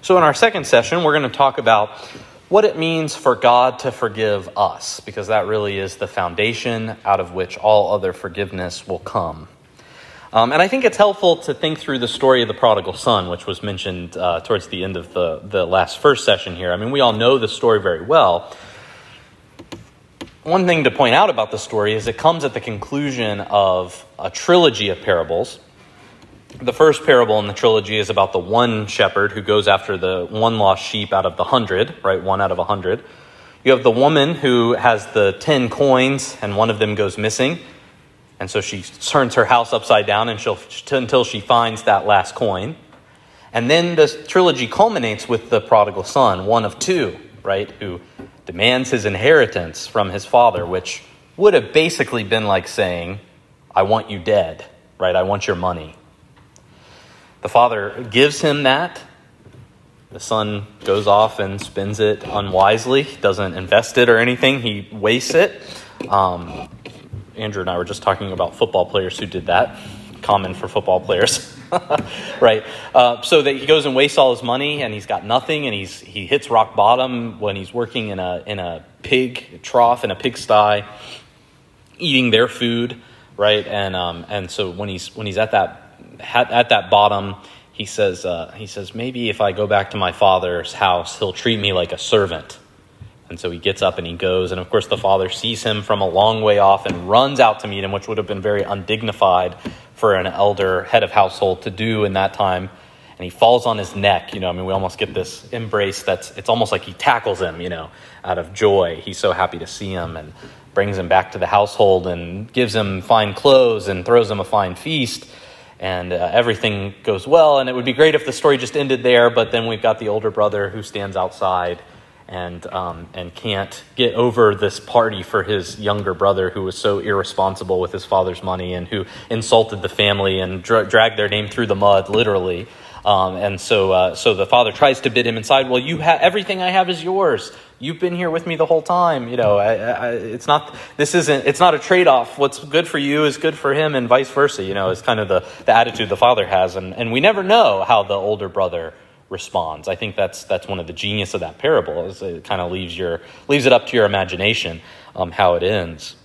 So, in our second session, we're going to talk about what it means for God to forgive us, because that really is the foundation out of which all other forgiveness will come. Um, and I think it's helpful to think through the story of the prodigal son, which was mentioned uh, towards the end of the, the last first session here. I mean, we all know the story very well. One thing to point out about the story is it comes at the conclusion of a trilogy of parables the first parable in the trilogy is about the one shepherd who goes after the one lost sheep out of the hundred, right? One out of a hundred. You have the woman who has the ten coins and one of them goes missing. And so she turns her house upside down and she'll, until she finds that last coin. And then the trilogy culminates with the prodigal son, one of two, right? Who demands his inheritance from his father, which would have basically been like saying, I want you dead, right? I want your money. The father gives him that. The son goes off and spends it unwisely, doesn't invest it or anything, he wastes it. Um, Andrew and I were just talking about football players who did that. Common for football players, right? Uh, so that he goes and wastes all his money, and he's got nothing, and he's he hits rock bottom when he's working in a in a pig trough in a pigsty, eating their food, right? And um, and so when he's when he's at that at that bottom, he says, uh, he says, maybe if I go back to my father's house, he'll treat me like a servant. And so he gets up and he goes. And of course, the father sees him from a long way off and runs out to meet him, which would have been very undignified for an elder head of household to do in that time. And he falls on his neck. You know, I mean, we almost get this embrace that's, it's almost like he tackles him, you know, out of joy. He's so happy to see him and brings him back to the household and gives him fine clothes and throws him a fine feast and uh, everything goes well. And it would be great if the story just ended there, but then we've got the older brother who stands outside and um, and can't get over this party for his younger brother who was so irresponsible with his father's money and who insulted the family and dra- dragged their name through the mud, literally. Um, and so, uh, so the father tries to bid him inside. Well, you have everything I have is yours. You've been here with me the whole time. You know, I, I, it's not. This isn't. It's not a trade-off. What's good for you is good for him, and vice versa. You know, it's kind of the, the attitude the father has, and, and we never know how the older brother responds. I think that's that's one of the genius of that parable. Is it kind of leaves your leaves it up to your imagination um, how it ends.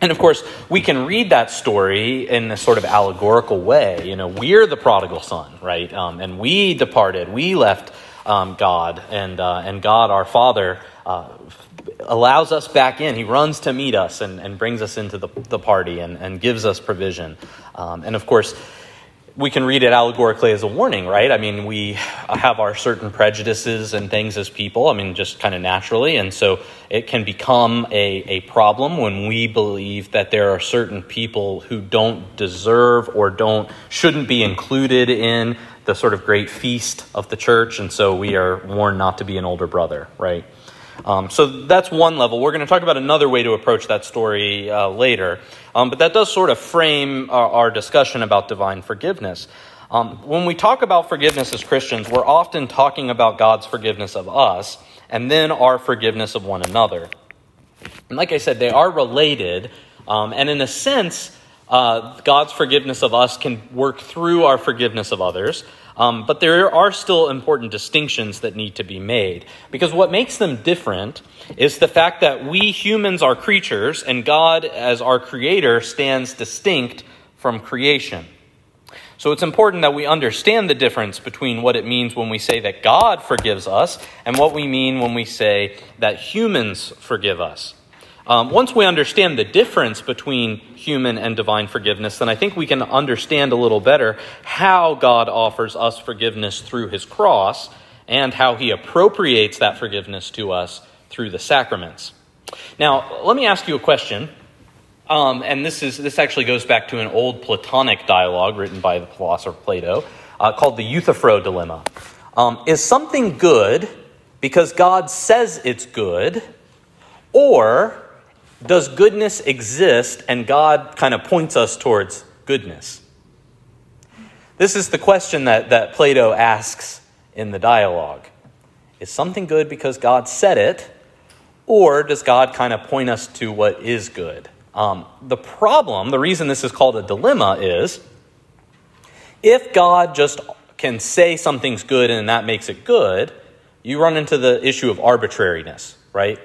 And of course, we can read that story in a sort of allegorical way. You know, we're the prodigal son, right? Um, and we departed, we left um, God, and, uh, and God, our Father, uh, allows us back in. He runs to meet us and, and brings us into the, the party and, and gives us provision. Um, and of course, we can read it allegorically as a warning, right? I mean, we have our certain prejudices and things as people, I mean, just kind of naturally. And so it can become a, a problem when we believe that there are certain people who don't deserve or don't, shouldn't be included in the sort of great feast of the church. And so we are warned not to be an older brother, right? Um, so that's one level. We're going to talk about another way to approach that story uh, later. Um, but that does sort of frame our, our discussion about divine forgiveness. Um, when we talk about forgiveness as Christians, we're often talking about God's forgiveness of us and then our forgiveness of one another. And like I said, they are related. Um, and in a sense, uh, God's forgiveness of us can work through our forgiveness of others. Um, but there are still important distinctions that need to be made. Because what makes them different is the fact that we humans are creatures and God, as our creator, stands distinct from creation. So it's important that we understand the difference between what it means when we say that God forgives us and what we mean when we say that humans forgive us. Um, once we understand the difference between human and divine forgiveness, then I think we can understand a little better how God offers us forgiveness through his cross and how he appropriates that forgiveness to us through the sacraments. Now, let me ask you a question. Um, and this, is, this actually goes back to an old Platonic dialogue written by the philosopher Plato uh, called the Euthyphro dilemma. Um, is something good because God says it's good, or does goodness exist and God kind of points us towards goodness? This is the question that, that Plato asks in the dialogue. Is something good because God said it, or does God kind of point us to what is good? Um, the problem, the reason this is called a dilemma is if God just can say something's good and that makes it good, you run into the issue of arbitrariness, right?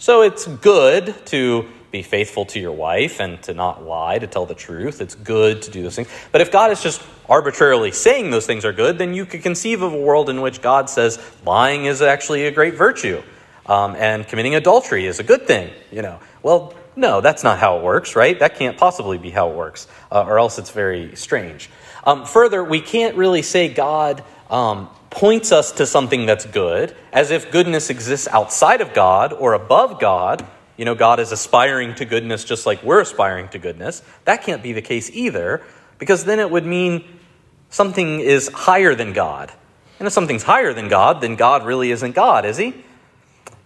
So it's good to be faithful to your wife and to not lie, to tell the truth. It's good to do those things. But if God is just arbitrarily saying those things are good, then you could conceive of a world in which God says lying is actually a great virtue um, and committing adultery is a good thing. You know, well, no, that's not how it works, right? That can't possibly be how it works, uh, or else it's very strange. Um, further, we can't really say God um, points us to something that's good as if goodness exists outside of God or above God you know, God is aspiring to goodness just like we're aspiring to goodness. That can't be the case either, because then it would mean something is higher than God. And if something's higher than God, then God really isn't God, is he?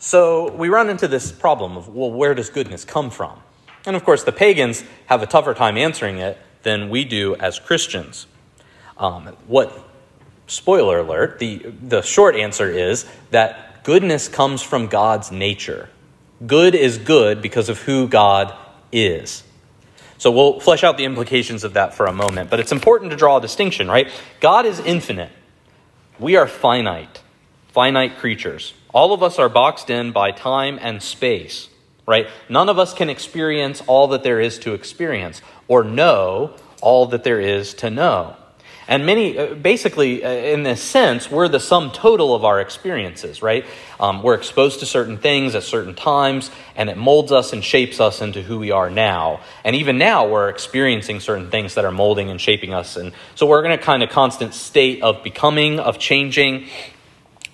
So we run into this problem of, well, where does goodness come from? And of course, the pagans have a tougher time answering it than we do as Christians. Um, what, spoiler alert, the, the short answer is that goodness comes from God's nature. Good is good because of who God is. So we'll flesh out the implications of that for a moment, but it's important to draw a distinction, right? God is infinite. We are finite, finite creatures. All of us are boxed in by time and space, right? None of us can experience all that there is to experience or know all that there is to know. And many, uh, basically, uh, in this sense, we're the sum total of our experiences, right? Um, we're exposed to certain things at certain times, and it molds us and shapes us into who we are now. And even now, we're experiencing certain things that are molding and shaping us. And so we're in a kind of constant state of becoming, of changing,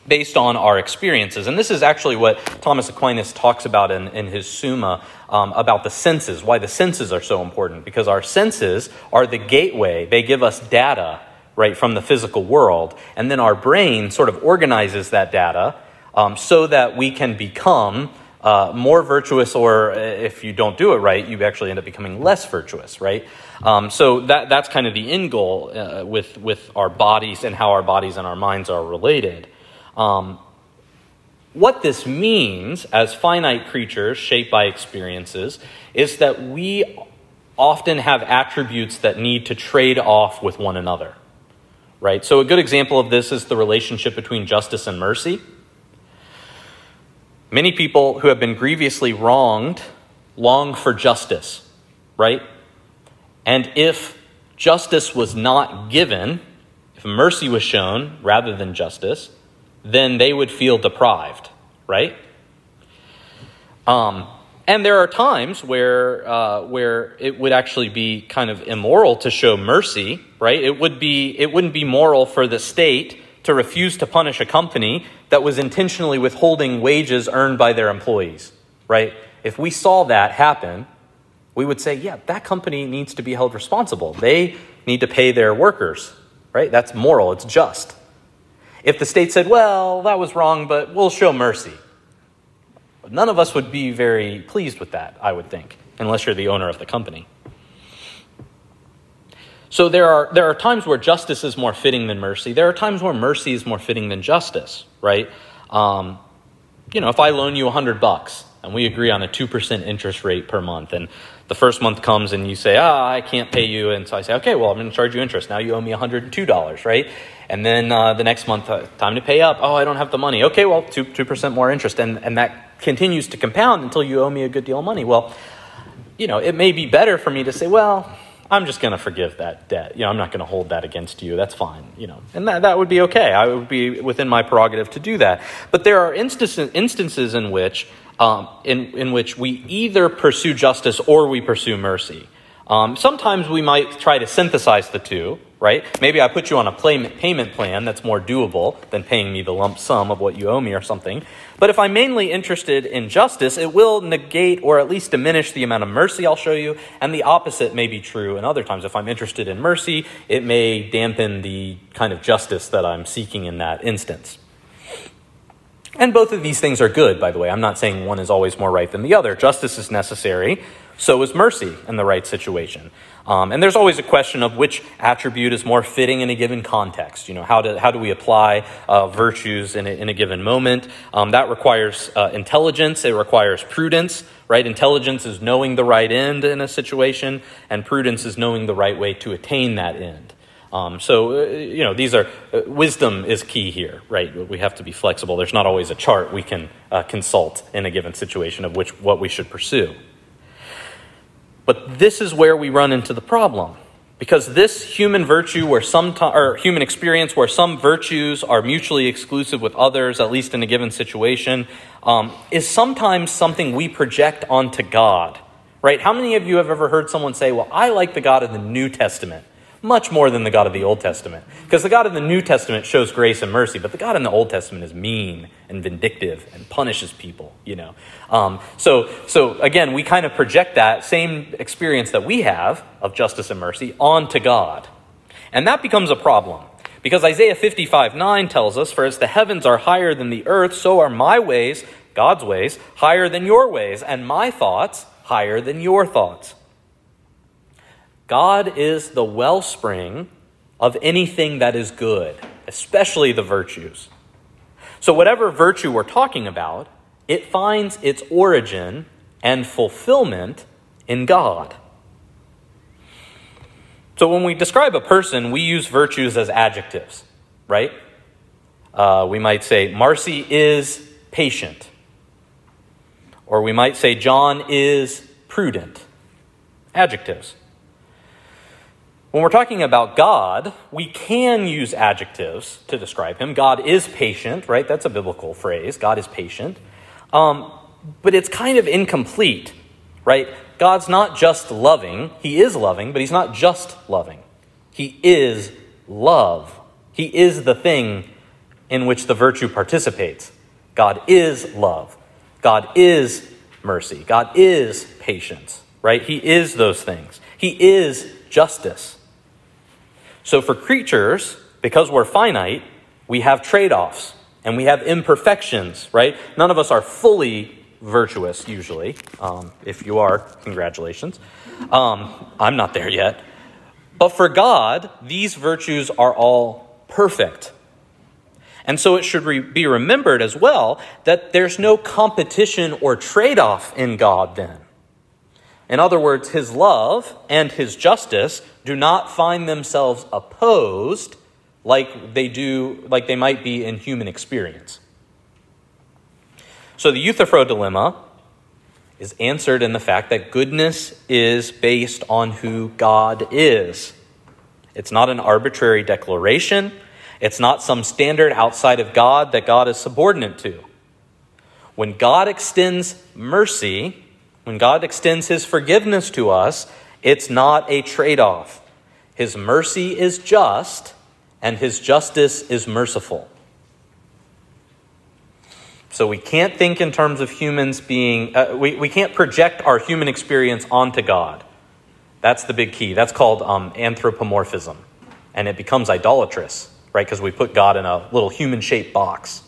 based on our experiences. And this is actually what Thomas Aquinas talks about in, in his Summa um, about the senses, why the senses are so important. Because our senses are the gateway, they give us data, right, from the physical world. And then our brain sort of organizes that data um, so that we can become. Uh, more virtuous, or uh, if you don't do it right, you actually end up becoming less virtuous, right? Um, so that, that's kind of the end goal uh, with, with our bodies and how our bodies and our minds are related. Um, what this means as finite creatures shaped by experiences is that we often have attributes that need to trade off with one another. Right? So, a good example of this is the relationship between justice and mercy. Many people who have been grievously wronged long for justice, right? And if justice was not given, if mercy was shown rather than justice, then they would feel deprived, right? Um, and there are times where, uh, where it would actually be kind of immoral to show mercy, right? It, would be, it wouldn't be moral for the state to refuse to punish a company that was intentionally withholding wages earned by their employees, right? If we saw that happen, we would say, yeah, that company needs to be held responsible. They need to pay their workers, right? That's moral, it's just. If the state said, well, that was wrong, but we'll show mercy, none of us would be very pleased with that, I would think, unless you're the owner of the company. So there are, there are times where justice is more fitting than mercy. There are times where mercy is more fitting than justice, right? Um, you know, if I loan you a hundred bucks and we agree on a 2% interest rate per month, and the first month comes and you say, ah, I can't pay you. And so I say, okay, well, I'm going to charge you interest. Now you owe me $102, right? And then uh, the next month, uh, time to pay up. Oh, I don't have the money. Okay, well, 2, 2% more interest. And, and that continues to compound until you owe me a good deal of money. Well, you know, it may be better for me to say, well, I'm just going to forgive that debt. You know, I'm not going to hold that against you. That's fine. You know, and that, that would be okay. I would be within my prerogative to do that. But there are instances, instances in which um, in, in which we either pursue justice or we pursue mercy. Um, sometimes we might try to synthesize the two, right? Maybe I put you on a payment plan that's more doable than paying me the lump sum of what you owe me or something. But if I'm mainly interested in justice, it will negate or at least diminish the amount of mercy I'll show you, and the opposite may be true in other times. If I'm interested in mercy, it may dampen the kind of justice that I'm seeking in that instance. And both of these things are good, by the way. I'm not saying one is always more right than the other. Justice is necessary, so is mercy in the right situation. Um, and there's always a question of which attribute is more fitting in a given context. You know, how do, how do we apply uh, virtues in a, in a given moment? Um, that requires uh, intelligence, it requires prudence, right? Intelligence is knowing the right end in a situation, and prudence is knowing the right way to attain that end. Um, so, uh, you know, these are, uh, wisdom is key here, right? We have to be flexible. There's not always a chart we can uh, consult in a given situation of which, what we should pursue. But this is where we run into the problem. Because this human virtue where some or human experience where some virtues are mutually exclusive with others, at least in a given situation, um, is sometimes something we project onto God. Right? How many of you have ever heard someone say, Well, I like the God of the New Testament? Much more than the God of the Old Testament. Because the God of the New Testament shows grace and mercy, but the God in the Old Testament is mean and vindictive and punishes people, you know. Um, so, so again, we kind of project that same experience that we have of justice and mercy onto God. And that becomes a problem. Because Isaiah 55 9 tells us, For as the heavens are higher than the earth, so are my ways, God's ways, higher than your ways, and my thoughts higher than your thoughts. God is the wellspring of anything that is good, especially the virtues. So, whatever virtue we're talking about, it finds its origin and fulfillment in God. So, when we describe a person, we use virtues as adjectives, right? Uh, we might say, Marcy is patient. Or we might say, John is prudent. Adjectives. When we're talking about God, we can use adjectives to describe him. God is patient, right? That's a biblical phrase. God is patient. Um, but it's kind of incomplete, right? God's not just loving. He is loving, but he's not just loving. He is love. He is the thing in which the virtue participates. God is love. God is mercy. God is patience, right? He is those things. He is justice. So for creatures, because we're finite, we have trade offs and we have imperfections, right? None of us are fully virtuous, usually. Um, if you are, congratulations. Um, I'm not there yet. But for God, these virtues are all perfect. And so it should re- be remembered as well that there's no competition or trade off in God then. In other words, his love and his justice do not find themselves opposed like they do like they might be in human experience. So the Euthyphro dilemma is answered in the fact that goodness is based on who God is. It's not an arbitrary declaration. It's not some standard outside of God that God is subordinate to. When God extends mercy, when God extends his forgiveness to us, it's not a trade off. His mercy is just, and his justice is merciful. So we can't think in terms of humans being, uh, we, we can't project our human experience onto God. That's the big key. That's called um, anthropomorphism. And it becomes idolatrous, right? Because we put God in a little human shaped box.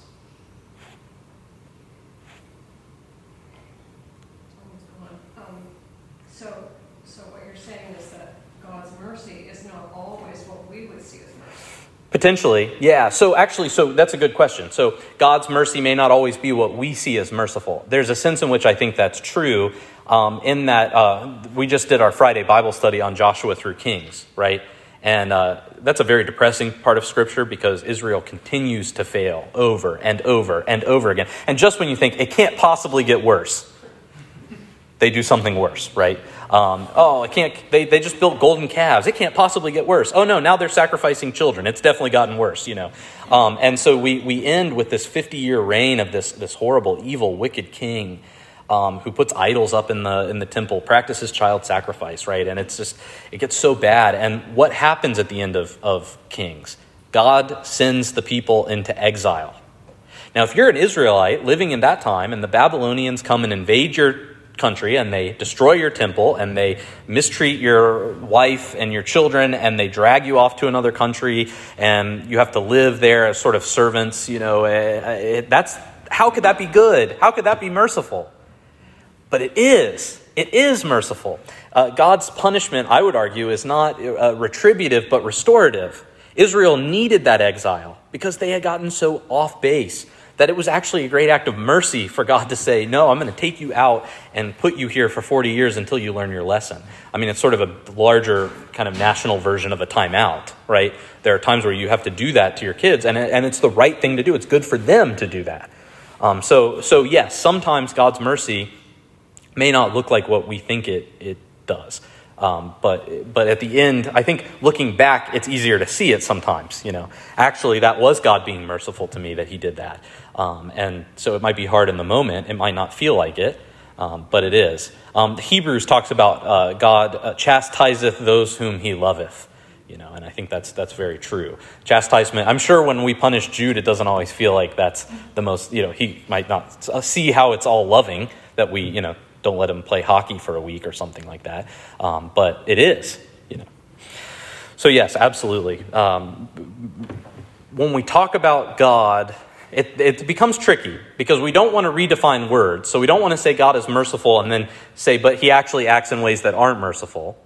Potentially, yeah. So actually, so that's a good question. So God's mercy may not always be what we see as merciful. There's a sense in which I think that's true. Um, in that uh, we just did our Friday Bible study on Joshua through Kings, right? And uh, that's a very depressing part of Scripture because Israel continues to fail over and over and over again. And just when you think it can't possibly get worse, they do something worse, right? Um, oh, I can't, they, they just built golden calves. It can't possibly get worse. Oh no, now they're sacrificing children. It's definitely gotten worse, you know. Um, and so we, we end with this 50 year reign of this, this horrible, evil, wicked king um, who puts idols up in the, in the temple, practices child sacrifice, right? And it's just, it gets so bad. And what happens at the end of, of Kings? God sends the people into exile. Now, if you're an Israelite living in that time and the Babylonians come and invade your country and they destroy your temple and they mistreat your wife and your children and they drag you off to another country and you have to live there as sort of servants, you know, eh, eh, that's how could that be good? How could that be merciful? But it is. It is merciful. Uh, God's punishment, I would argue, is not uh, retributive but restorative. Israel needed that exile because they had gotten so off base. That it was actually a great act of mercy for God to say, No, I'm going to take you out and put you here for 40 years until you learn your lesson. I mean, it's sort of a larger kind of national version of a timeout, right? There are times where you have to do that to your kids, and, and it's the right thing to do. It's good for them to do that. Um, so, so, yes, sometimes God's mercy may not look like what we think it, it does. Um, but but at the end, I think looking back, it's easier to see it sometimes. You know, actually, that was God being merciful to me that He did that, um, and so it might be hard in the moment. It might not feel like it, um, but it is. Um, Hebrews talks about uh, God uh, chastiseth those whom He loveth. You know, and I think that's that's very true. Chastisement. I'm sure when we punish Jude, it doesn't always feel like that's the most. You know, he might not see how it's all loving that we you know don't let him play hockey for a week or something like that. Um, but it is, you know. So yes, absolutely. Um, when we talk about God, it, it becomes tricky because we don't want to redefine words. So we don't want to say God is merciful and then say, but he actually acts in ways that aren't merciful.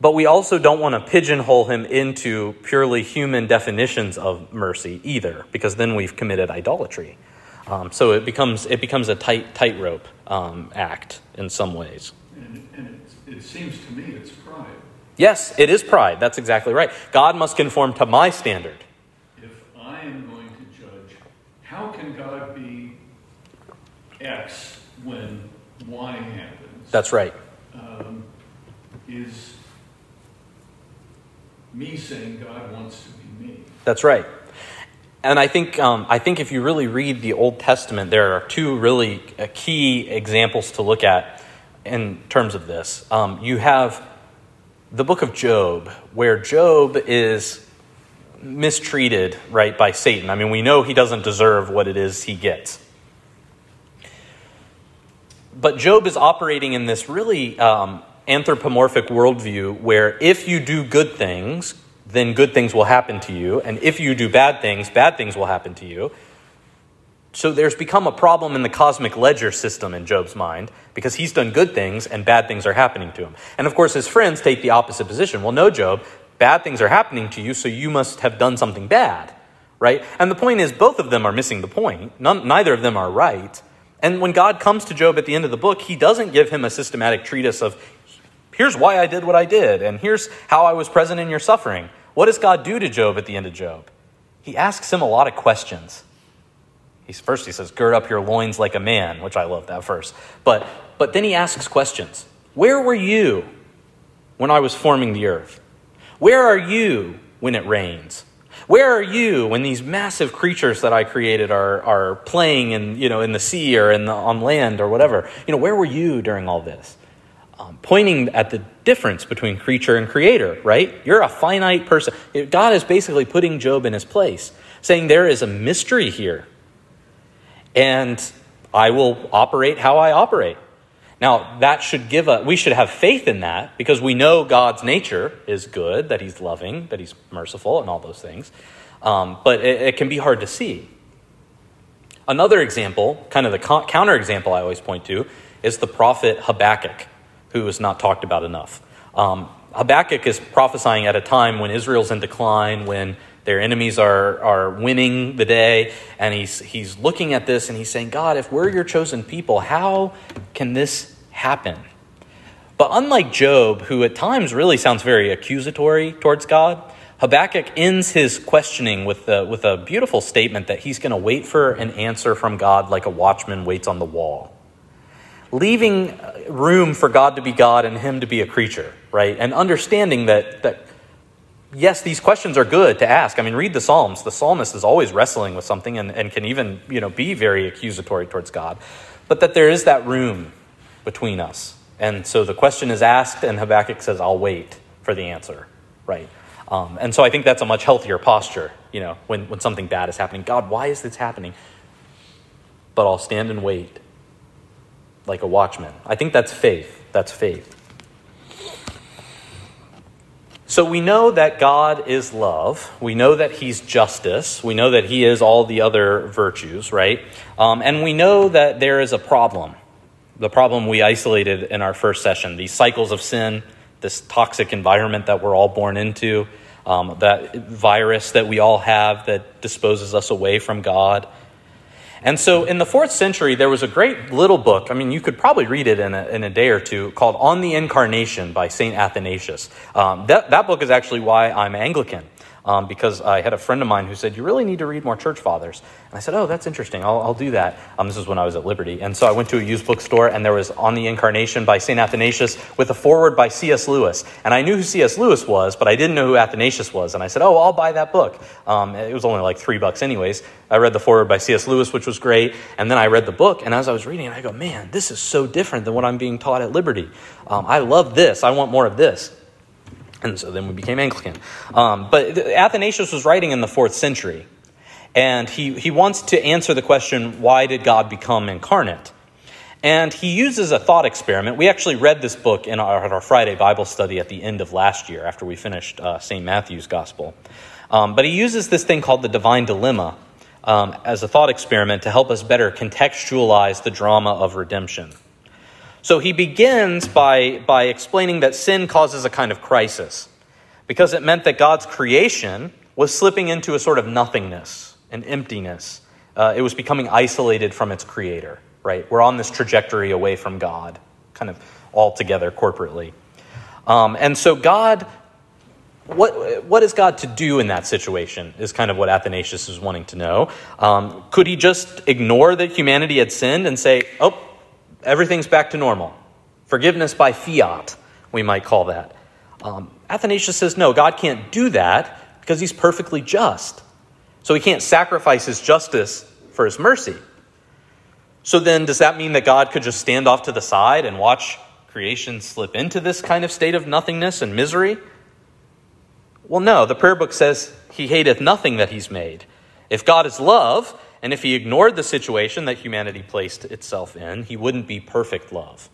But we also don't want to pigeonhole him into purely human definitions of mercy either, because then we've committed idolatry. Um, so it becomes it becomes a tight tightrope um, act in some ways. And, and it, it seems to me it's pride. Yes, it is pride. That's exactly right. God must conform to my standard. If I am going to judge, how can God be X when Y happens? That's right. Um, is me saying God wants to be me. That's right and I think, um, I think if you really read the Old Testament, there are two really uh, key examples to look at in terms of this. Um, you have the book of Job, where Job is mistreated, right, by Satan. I mean, we know he doesn't deserve what it is he gets. But Job is operating in this really um, anthropomorphic worldview where if you do good things, then good things will happen to you. And if you do bad things, bad things will happen to you. So there's become a problem in the cosmic ledger system in Job's mind because he's done good things and bad things are happening to him. And of course, his friends take the opposite position. Well, no, Job, bad things are happening to you, so you must have done something bad, right? And the point is, both of them are missing the point. None, neither of them are right. And when God comes to Job at the end of the book, he doesn't give him a systematic treatise of, here's why I did what I did, and here's how I was present in your suffering. What does God do to Job at the end of Job? He asks him a lot of questions. He's, first, he says, Gird up your loins like a man, which I love that verse. But, but then he asks questions Where were you when I was forming the earth? Where are you when it rains? Where are you when these massive creatures that I created are, are playing in, you know, in the sea or in the, on land or whatever? You know, where were you during all this? Um, pointing at the difference between creature and creator, right? You're a finite person. God is basically putting Job in his place, saying there is a mystery here. And I will operate how I operate. Now, that should give us, we should have faith in that because we know God's nature is good, that He's loving, that He's merciful, and all those things. Um, but it, it, can be hard to see. Another example, kind of the counter example I always point to, is the prophet Habakkuk who is not talked about enough. Um, Habakkuk is prophesying at a time when Israel's in decline, when their enemies are, are winning the day, and he's, he's looking at this and he's saying, God, if we're your chosen people, how can this happen? But unlike Job, who at times really sounds very accusatory towards God, Habakkuk ends his questioning with, a, with a beautiful statement that he's going to wait for an answer from God like a watchman waits on the wall leaving room for God to be God and him to be a creature, right? And understanding that, that yes, these questions are good to ask. I mean, read the Psalms. The psalmist is always wrestling with something and, and can even, you know, be very accusatory towards God. But that there is that room between us. And so the question is asked, and Habakkuk says, I'll wait for the answer, right? Um, and so I think that's a much healthier posture, you know, when, when something bad is happening. God, why is this happening? But I'll stand and wait like a watchman. I think that's faith. That's faith. So we know that God is love. We know that He's justice. We know that He is all the other virtues, right? Um, and we know that there is a problem. The problem we isolated in our first session these cycles of sin, this toxic environment that we're all born into, um, that virus that we all have that disposes us away from God. And so in the fourth century, there was a great little book. I mean, you could probably read it in a, in a day or two called On the Incarnation by St. Athanasius. Um, that, that book is actually why I'm Anglican um, because I had a friend of mine who said, You really need to read more church fathers. And I said, Oh, that's interesting. I'll, I'll do that. Um, this is when I was at Liberty. And so I went to a used bookstore, and there was On the Incarnation by St. Athanasius with a foreword by C.S. Lewis. And I knew who C.S. Lewis was, but I didn't know who Athanasius was. And I said, Oh, I'll buy that book. Um, it was only like three bucks, anyways. I read the foreword by C.S. Lewis, which was great. And then I read the book, and as I was reading it, I go, Man, this is so different than what I'm being taught at Liberty. Um, I love this. I want more of this. And so then we became Anglican. Um, but Athanasius was writing in the fourth century. And he, he wants to answer the question why did God become incarnate? And he uses a thought experiment. We actually read this book in our, our Friday Bible study at the end of last year after we finished uh, St. Matthew's Gospel. Um, but he uses this thing called the divine dilemma um, as a thought experiment to help us better contextualize the drama of redemption. So he begins by, by explaining that sin causes a kind of crisis because it meant that God's creation was slipping into a sort of nothingness, an emptiness. Uh, it was becoming isolated from its creator, right? We're on this trajectory away from God, kind of all together corporately. Um, and so God what, what is God to do in that situation is kind of what Athanasius is wanting to know. Um, could he just ignore that humanity had sinned and say, oh, everything's back to normal. Forgiveness by fiat, we might call that. Um, Athanasius says, no, God can't do that because he's perfectly just. So he can't sacrifice his justice for his mercy. So then, does that mean that God could just stand off to the side and watch creation slip into this kind of state of nothingness and misery? Well, no. The prayer book says, He hateth nothing that He's made. If God is love, and if he ignored the situation that humanity placed itself in, he wouldn't be perfect love.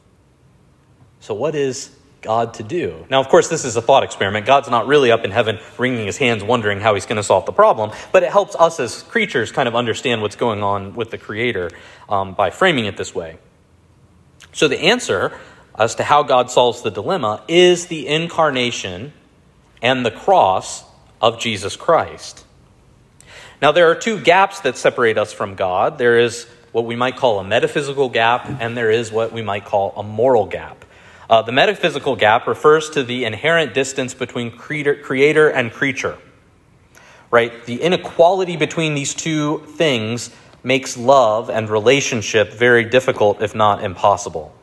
So, what is God to do? Now, of course, this is a thought experiment. God's not really up in heaven wringing his hands, wondering how he's going to solve the problem, but it helps us as creatures kind of understand what's going on with the Creator um, by framing it this way. So, the answer as to how God solves the dilemma is the incarnation and the cross of Jesus Christ. Now, there are two gaps that separate us from God. There is what we might call a metaphysical gap, and there is what we might call a moral gap. Uh, the metaphysical gap refers to the inherent distance between creator and creature. Right? The inequality between these two things makes love and relationship very difficult, if not impossible.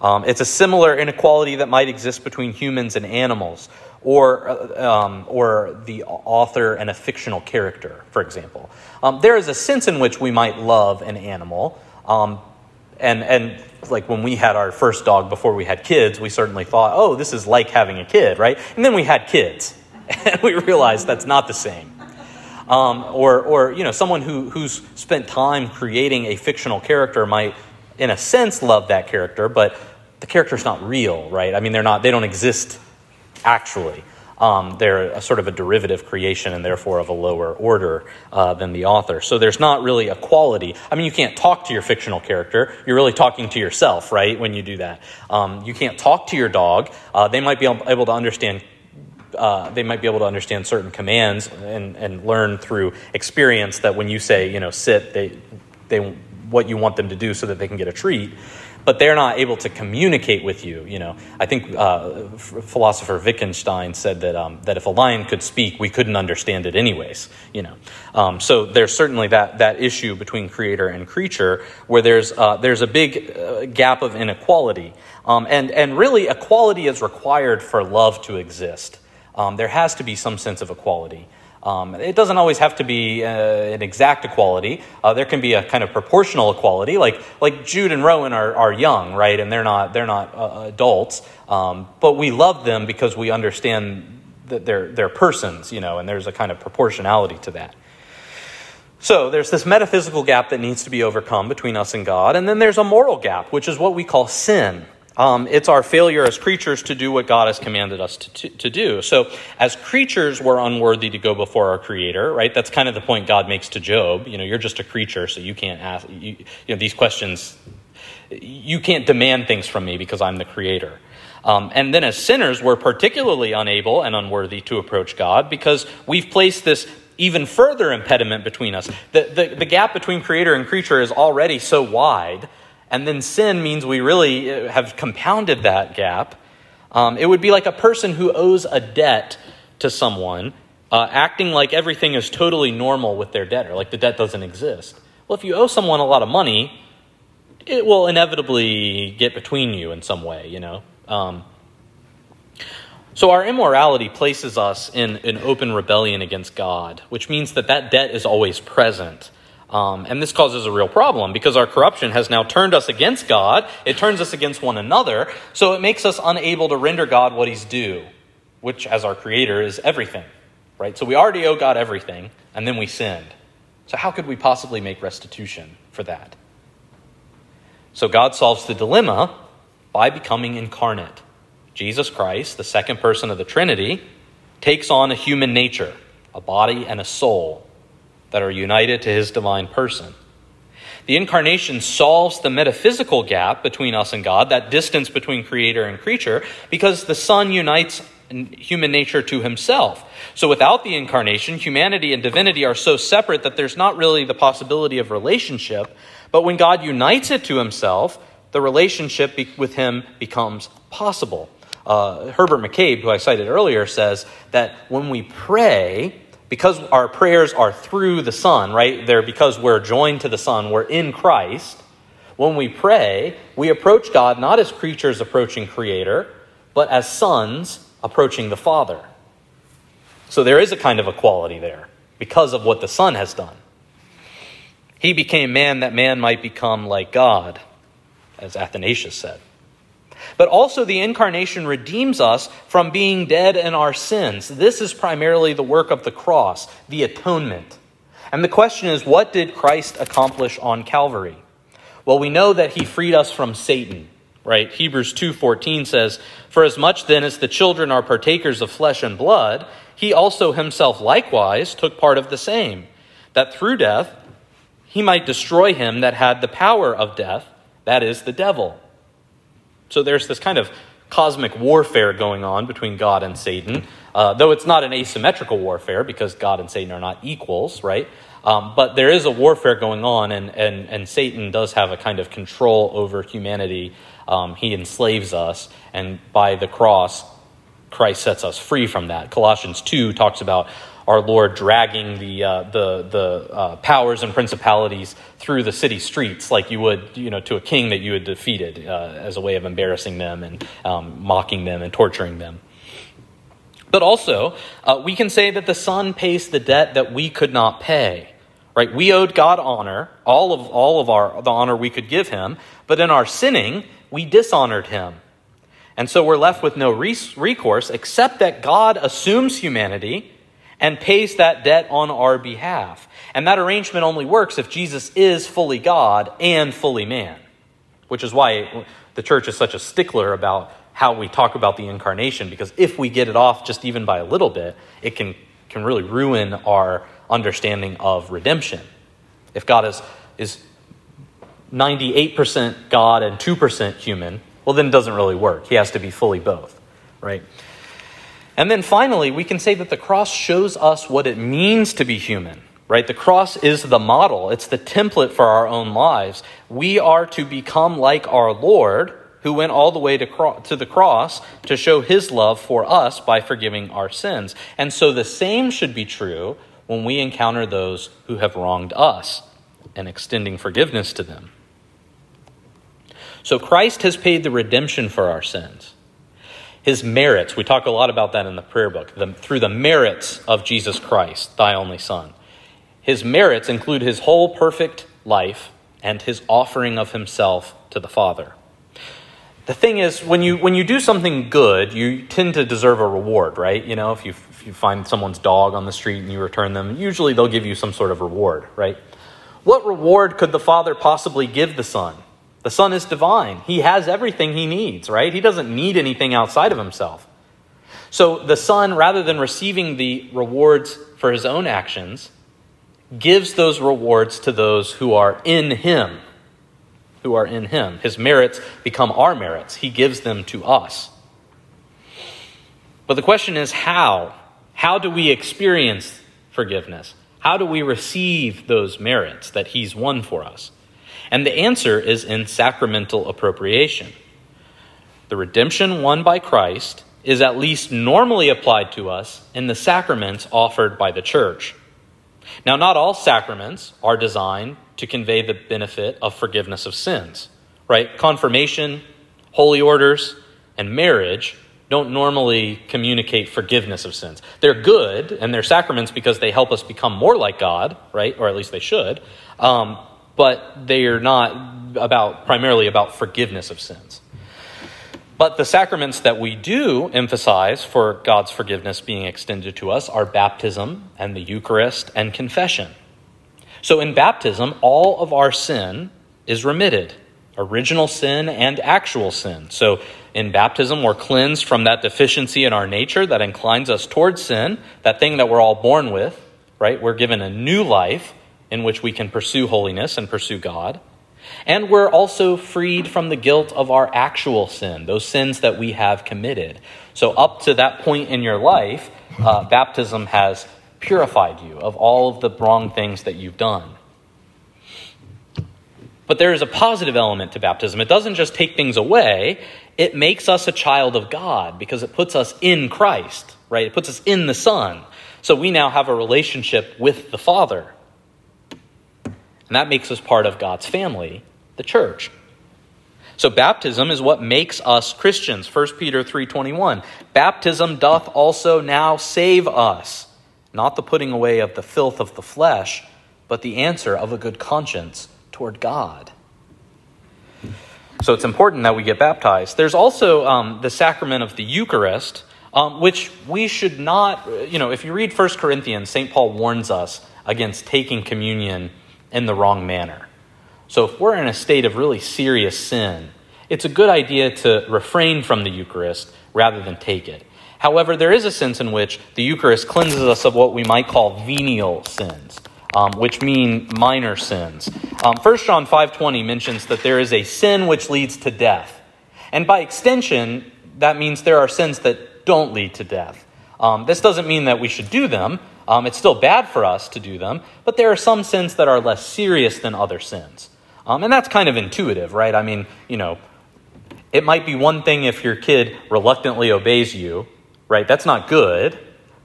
Um, it's a similar inequality that might exist between humans and animals, or, uh, um, or the author and a fictional character, for example. Um, there is a sense in which we might love an animal. Um, and, and like when we had our first dog before we had kids, we certainly thought, oh, this is like having a kid, right? And then we had kids, and we realized that's not the same. Um, or, or you know, someone who, who's spent time creating a fictional character might, in a sense, love that character, but the character's not real, right? I mean, they're not, they don't exist actually. Um, they're a sort of a derivative creation and therefore of a lower order uh, than the author. So there's not really a quality. I mean, you can't talk to your fictional character. You're really talking to yourself, right, when you do that. Um, you can't talk to your dog. Uh, they might be able to understand. Uh, they might be able to understand certain commands and, and learn through experience that when you say, you know, sit, they, they, what you want them to do so that they can get a treat but they're not able to communicate with you. You know, I think uh, philosopher Wittgenstein said that um, that if a lion could speak, we couldn't understand it anyways. You know, um, so there's certainly that that issue between creator and creature where there's uh, there's a big uh, gap of inequality, um, and and really equality is required for love to exist. Um, there has to be some sense of equality. Um, it doesn't always have to be uh, an exact equality. Uh, there can be a kind of proportional equality, like like Jude and Rowan are, are young, right, and they're not they're not uh, adults, um, but we love them because we understand that they're they're persons, you know, and there's a kind of proportionality to that. So there's this metaphysical gap that needs to be overcome between us and God, and then there's a moral gap, which is what we call sin. Um, it's our failure as creatures to do what God has commanded us to, to, to, do. So, as creatures, we're unworthy to go before our Creator, right? That's kind of the point God makes to Job. You know, you're just a creature, so you can't ask, you, you know, these questions, you can't demand things from me because I'm the Creator. Um, and then as sinners, we're particularly unable and unworthy to approach God because we've placed this even further impediment between us. The, the, the gap between creator and creature is already so wide, and then sin means we really uh, have compounded that gap. Um, it would be like a person who owes a debt to someone, uh, acting like everything is totally normal with their debtor, like the debt doesn't exist. Well, if you owe someone a lot of money, it will inevitably get between you in some way, you know. Um, so our immorality places us in an open rebellion against God, which means that that debt is always present. Um, and this causes a real problem because our corruption has now turned us against God. It turns us against one another. So it makes us unable to render God what he's due, which, as our creator, is everything. Right? So we already owe God everything, and then we sinned. So how could we possibly make restitution for that? So God solves the dilemma by becoming incarnate. Jesus Christ, the second person of the Trinity, takes on a human nature, a body and a soul that are united to his divine person. The incarnation solves the metaphysical gap between us and God, that distance between creator and creature, because the Son unites human nature to himself. So without the incarnation, humanity and divinity are so separate that there's not really the possibility of relationship. But when God unites it to himself, the relationship with him becomes possible. Uh, Herbert McCabe, who I cited earlier, says that when we pray, because our prayers are through the Son, right? They're because we're joined to the Son, we're in Christ. When we pray, we approach God not as creatures approaching Creator, but as sons approaching the Father. So there is a kind of equality there because of what the Son has done. He became man that man might become like God, as Athanasius said. But also, the incarnation redeems us from being dead in our sins. This is primarily the work of the cross, the atonement. And the question is, what did Christ accomplish on Calvary? Well, we know that he freed us from Satan, right? Hebrews 2:14 says, "For as much then as the children are partakers of flesh and blood, he also himself likewise took part of the same, that through death he might destroy him that had the power of death, that is the devil." So there's this kind of cosmic warfare going on between God and Satan, uh, though it's not an asymmetrical warfare because God and Satan are not equals, right? Um, but there is a warfare going on, and, and, and Satan does have a kind of control over humanity. Um, he enslaves us, and by the cross, Christ sets us free from that. Colossians 2 talks about our Lord dragging the, uh, the, the uh, powers and principalities through the city streets like you would you know, to a king that you had defeated uh, as a way of embarrassing them and um, mocking them and torturing them. But also, uh, we can say that the Son pays the debt that we could not pay. Right? We owed God honor, all of, all of our, the honor we could give him, but in our sinning, we dishonored him. And so we're left with no recourse except that God assumes humanity and pays that debt on our behalf. And that arrangement only works if Jesus is fully God and fully man, which is why the church is such a stickler about how we talk about the incarnation, because if we get it off just even by a little bit, it can, can really ruin our understanding of redemption. If God is, is 98% God and 2% human, well, then it doesn't really work. He has to be fully both, right? And then finally, we can say that the cross shows us what it means to be human, right? The cross is the model, it's the template for our own lives. We are to become like our Lord, who went all the way to, cro- to the cross to show his love for us by forgiving our sins. And so the same should be true when we encounter those who have wronged us and extending forgiveness to them. So Christ has paid the redemption for our sins his merits. We talk a lot about that in the prayer book. The, through the merits of Jesus Christ, thy only Son. His merits include his whole perfect life and his offering of himself to the Father. The thing is, when you, when you do something good, you tend to deserve a reward, right? You know, if you, if you find someone's dog on the street and you return them, usually they'll give you some sort of reward, right? What reward could the Father possibly give the Son? The Son is divine. He has everything he needs, right? He doesn't need anything outside of himself. So the Son, rather than receiving the rewards for his own actions, gives those rewards to those who are in him. Who are in him. His merits become our merits. He gives them to us. But the question is how? How do we experience forgiveness? How do we receive those merits that He's won for us? And the answer is in sacramental appropriation. The redemption won by Christ is at least normally applied to us in the sacraments offered by the church. Now, not all sacraments are designed to convey the benefit of forgiveness of sins, right? Confirmation, holy orders, and marriage don't normally communicate forgiveness of sins. They're good and they're sacraments because they help us become more like God, right? Or at least they should. Um, but they are not about primarily about forgiveness of sins. But the sacraments that we do emphasize for God's forgiveness being extended to us are baptism and the Eucharist and confession. So in baptism, all of our sin is remitted original sin and actual sin. So in baptism, we're cleansed from that deficiency in our nature that inclines us towards sin, that thing that we're all born with, right? We're given a new life in which we can pursue holiness and pursue God. And we're also freed from the guilt of our actual sin, those sins that we have committed. So, up to that point in your life, uh, baptism has purified you of all of the wrong things that you've done. But there is a positive element to baptism. It doesn't just take things away, it makes us a child of God because it puts us in Christ, right? It puts us in the Son. So we now have a relationship with the Father. And that makes us part of God's family, the church. So baptism is what makes us Christians. 1 Peter 3:21. Baptism doth also now save us, not the putting away of the filth of the flesh, but the answer of a good conscience toward God. So it's important that we get baptized. There's also um, the sacrament of the Eucharist, um, which we should not, you know, if you read 1 Corinthians, St. Paul warns us against taking communion in the wrong manner. So if we're in a state of really serious sin, it's a good idea to refrain from the Eucharist rather than take it. However, there is a sense in which the Eucharist cleanses us of what we might call venial sins, um, which mean minor sins. Um, 1 John 5.20 mentions that there is a sin which leads to death. And by extension, that means there are sins that don't lead to death. Um, this doesn't mean that we should do them, um, it's still bad for us to do them, but there are some sins that are less serious than other sins. Um, and that's kind of intuitive, right? I mean, you know, it might be one thing if your kid reluctantly obeys you, right? That's not good,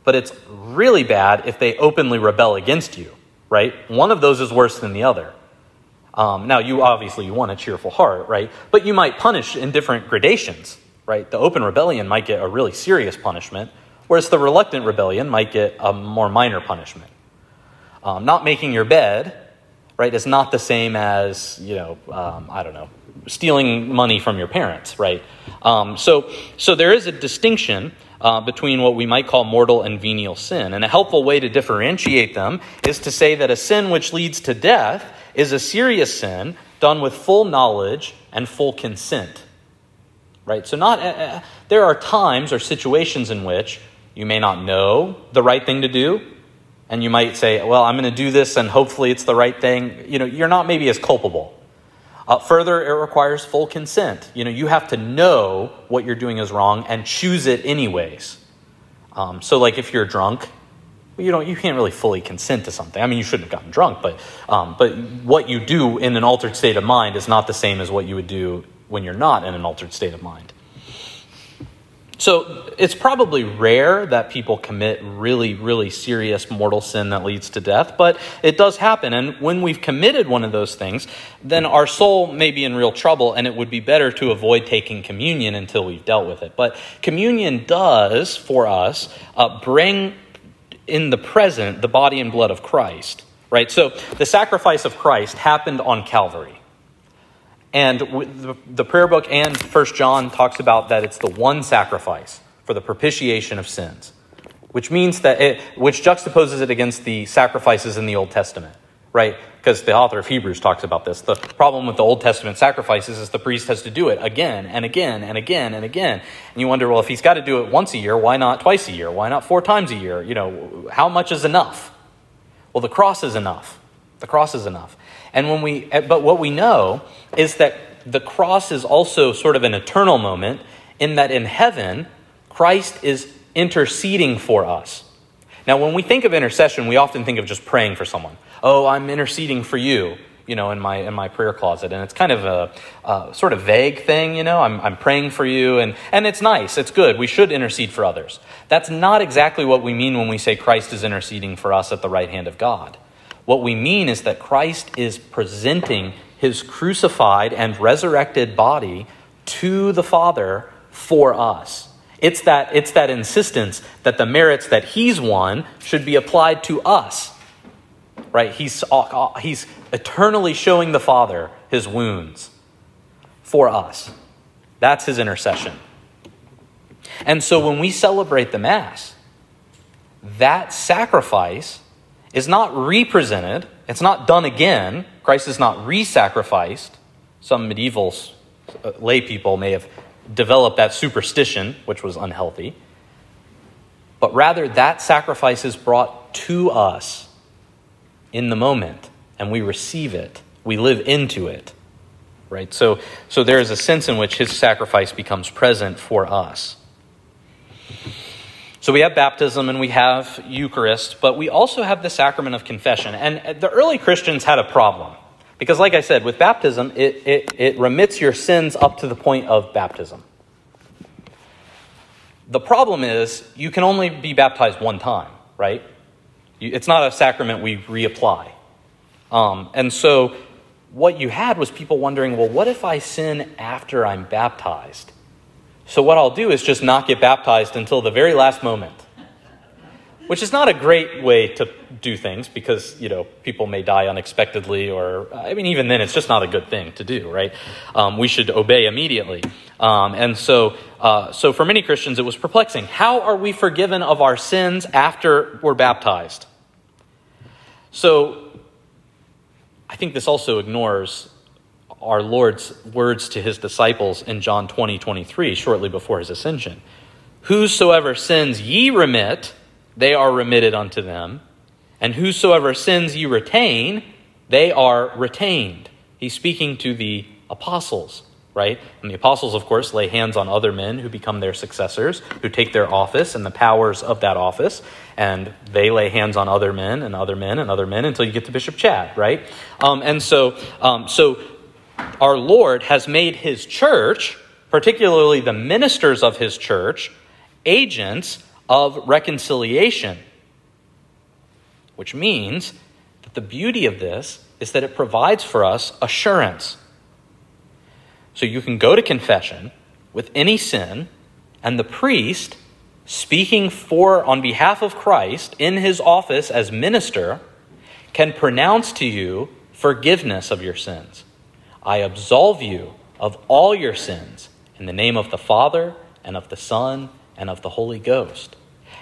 but it's really bad if they openly rebel against you, right? One of those is worse than the other. Um, now, you obviously you want a cheerful heart, right? But you might punish in different gradations, right? The open rebellion might get a really serious punishment, whereas the reluctant rebellion might get a more minor punishment. Um, not making your bed, right, is not the same as, you know, um, I don't know, stealing money from your parents, right? Um, so, so there is a distinction uh, between what we might call mortal and venial sin. And a helpful way to differentiate them is to say that a sin which leads to death is a serious sin done with full knowledge and full consent. Right? So, not, uh, uh there are times or situations in which you may not know the right thing to do, and you might say, Well, I'm going to do this and hopefully it's the right thing. You know, you're not maybe as culpable. Uh, further, it requires full consent. You know, you have to know what you're doing is wrong and choose it anyways. Um, so, like if you're drunk, you don't, you can't really fully consent to something. I mean, you shouldn't have gotten drunk, but um, but what you do in an altered state of mind is not the same as what you would do when you're not in an altered state of mind. So it's probably rare that people commit really, really serious mortal sin that leads to death, but it does happen. And when we've committed one of those things, then our soul may be in real trouble, and it would be better to avoid taking communion until we've dealt with it. But communion does, for us, uh, bring in the present the body and blood of Christ, right? So the sacrifice of Christ happened on Calvary. And the, prayer book and First John talks about that it's the one sacrifice for the propitiation of sins, which means that it, which juxtaposes it against the sacrifices in the Old Testament, right? Because the author of Hebrews talks about this. The problem with the Old Testament sacrifices is the priest has to do it again and again and again and again. And you wonder, well, if he's got to do it once a year, why not twice a year? Why not four times a year? You know, how much is enough? Well, the cross is enough. The cross is enough. And when we, but what we know is that the cross is also sort of an eternal moment in that in heaven, Christ is interceding for us. Now, when we think of intercession, we often think of just praying for someone. Oh, I'm interceding for you, you know, in my in my prayer closet, and it's kind of a, a sort of vague thing, you know. I'm I'm praying for you, and and it's nice, it's good. We should intercede for others. That's not exactly what we mean when we say Christ is interceding for us at the right hand of God. What we mean is that Christ is presenting his crucified and resurrected body to the Father for us. It's that, it's that insistence that the merits that he's won should be applied to us. Right? He's, uh, uh, he's eternally showing the Father his wounds for us. That's his intercession. And so when we celebrate the Mass, that sacrifice is not represented, it's not done again. Christ is not re sacrificed. Some medieval uh, lay people may have developed that superstition, which was unhealthy, but rather that sacrifice is brought to us in the moment, and we receive it. We live into it. Right? So, so there is a sense in which his sacrifice becomes present for us. So we have baptism and we have Eucharist, but we also have the sacrament of confession. And the early Christians had a problem. Because, like I said, with baptism, it, it, it remits your sins up to the point of baptism. The problem is, you can only be baptized one time, right? It's not a sacrament we reapply. Um, and so, what you had was people wondering, well, what if I sin after I'm baptized? So, what I'll do is just not get baptized until the very last moment. Which is not a great way to do things because you know people may die unexpectedly or i mean even then it's just not a good thing to do right? Um, we should obey immediately. Um, and so uh, so for many christians it was perplexing. How are we forgiven of our sins after we're baptized? So i think this also ignores our lord's words to his disciples in john 20 23 shortly before his ascension whosoever sins ye remit they are remitted unto them. And whosoever sins ye retain, they are retained. He's speaking to the apostles, right? And the apostles, of course, lay hands on other men who become their successors, who take their office and the powers of that office. And they lay hands on other men and other men and other men until you get to Bishop Chad, right? Um, and so, um, so our Lord has made his church, particularly the ministers of his church, agents of reconciliation. Which means that the beauty of this is that it provides for us assurance. So you can go to confession with any sin, and the priest, speaking for on behalf of Christ in his office as minister, can pronounce to you forgiveness of your sins. I absolve you of all your sins in the name of the Father and of the Son and of the Holy Ghost.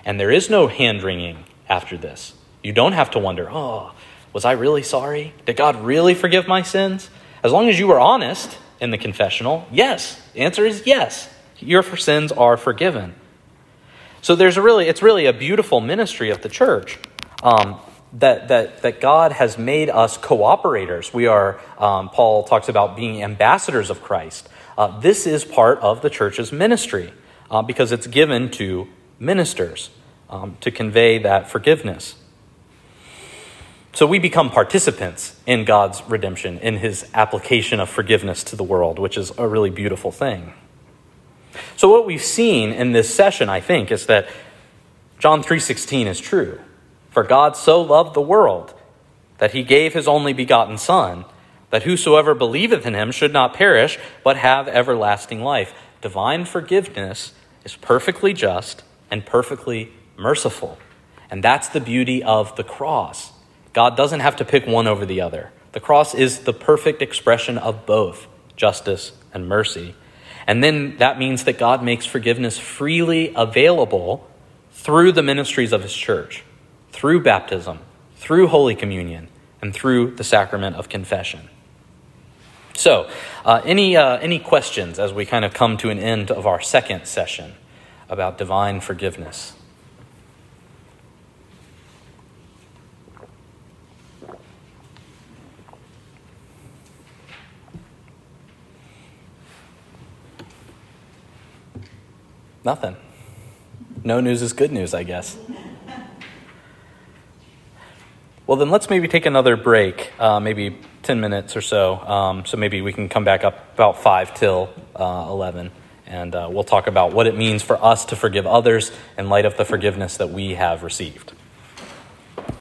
And there is no hand wringing after this. You don't have to wonder, oh, was I really sorry? Did God really forgive my sins? As long as you were honest in the confessional, yes. The answer is yes. Your sins are forgiven. So there's a really, it's really a beautiful ministry of the church. Um, that, that, that God has made us cooperators. We are, um, Paul talks about being ambassadors of Christ. Uh, this is part of the church's ministry uh, because it's given to ministers um, to convey that forgiveness. So we become participants in God's redemption, in his application of forgiveness to the world, which is a really beautiful thing. So what we've seen in this session, I think, is that John 3:16 is true. For God so loved the world that he gave his only begotten son, that whosoever believeth in him should not perish, but have everlasting life. Divine forgiveness is perfectly just and perfectly merciful. And that's the beauty of the cross. God doesn't have to pick one over the other. The cross is the perfect expression of both justice and mercy. And then that means that God makes forgiveness freely available through the ministries of his church, through baptism, through Holy Communion, and through the sacrament of confession. So, uh, any, uh, any questions as we kind of come to an end of our second session about divine forgiveness? Nothing. No news is good news, I guess. Well, then let's maybe take another break, uh, maybe 10 minutes or so. Um, so maybe we can come back up about 5 till uh, 11, and uh, we'll talk about what it means for us to forgive others in light of the forgiveness that we have received.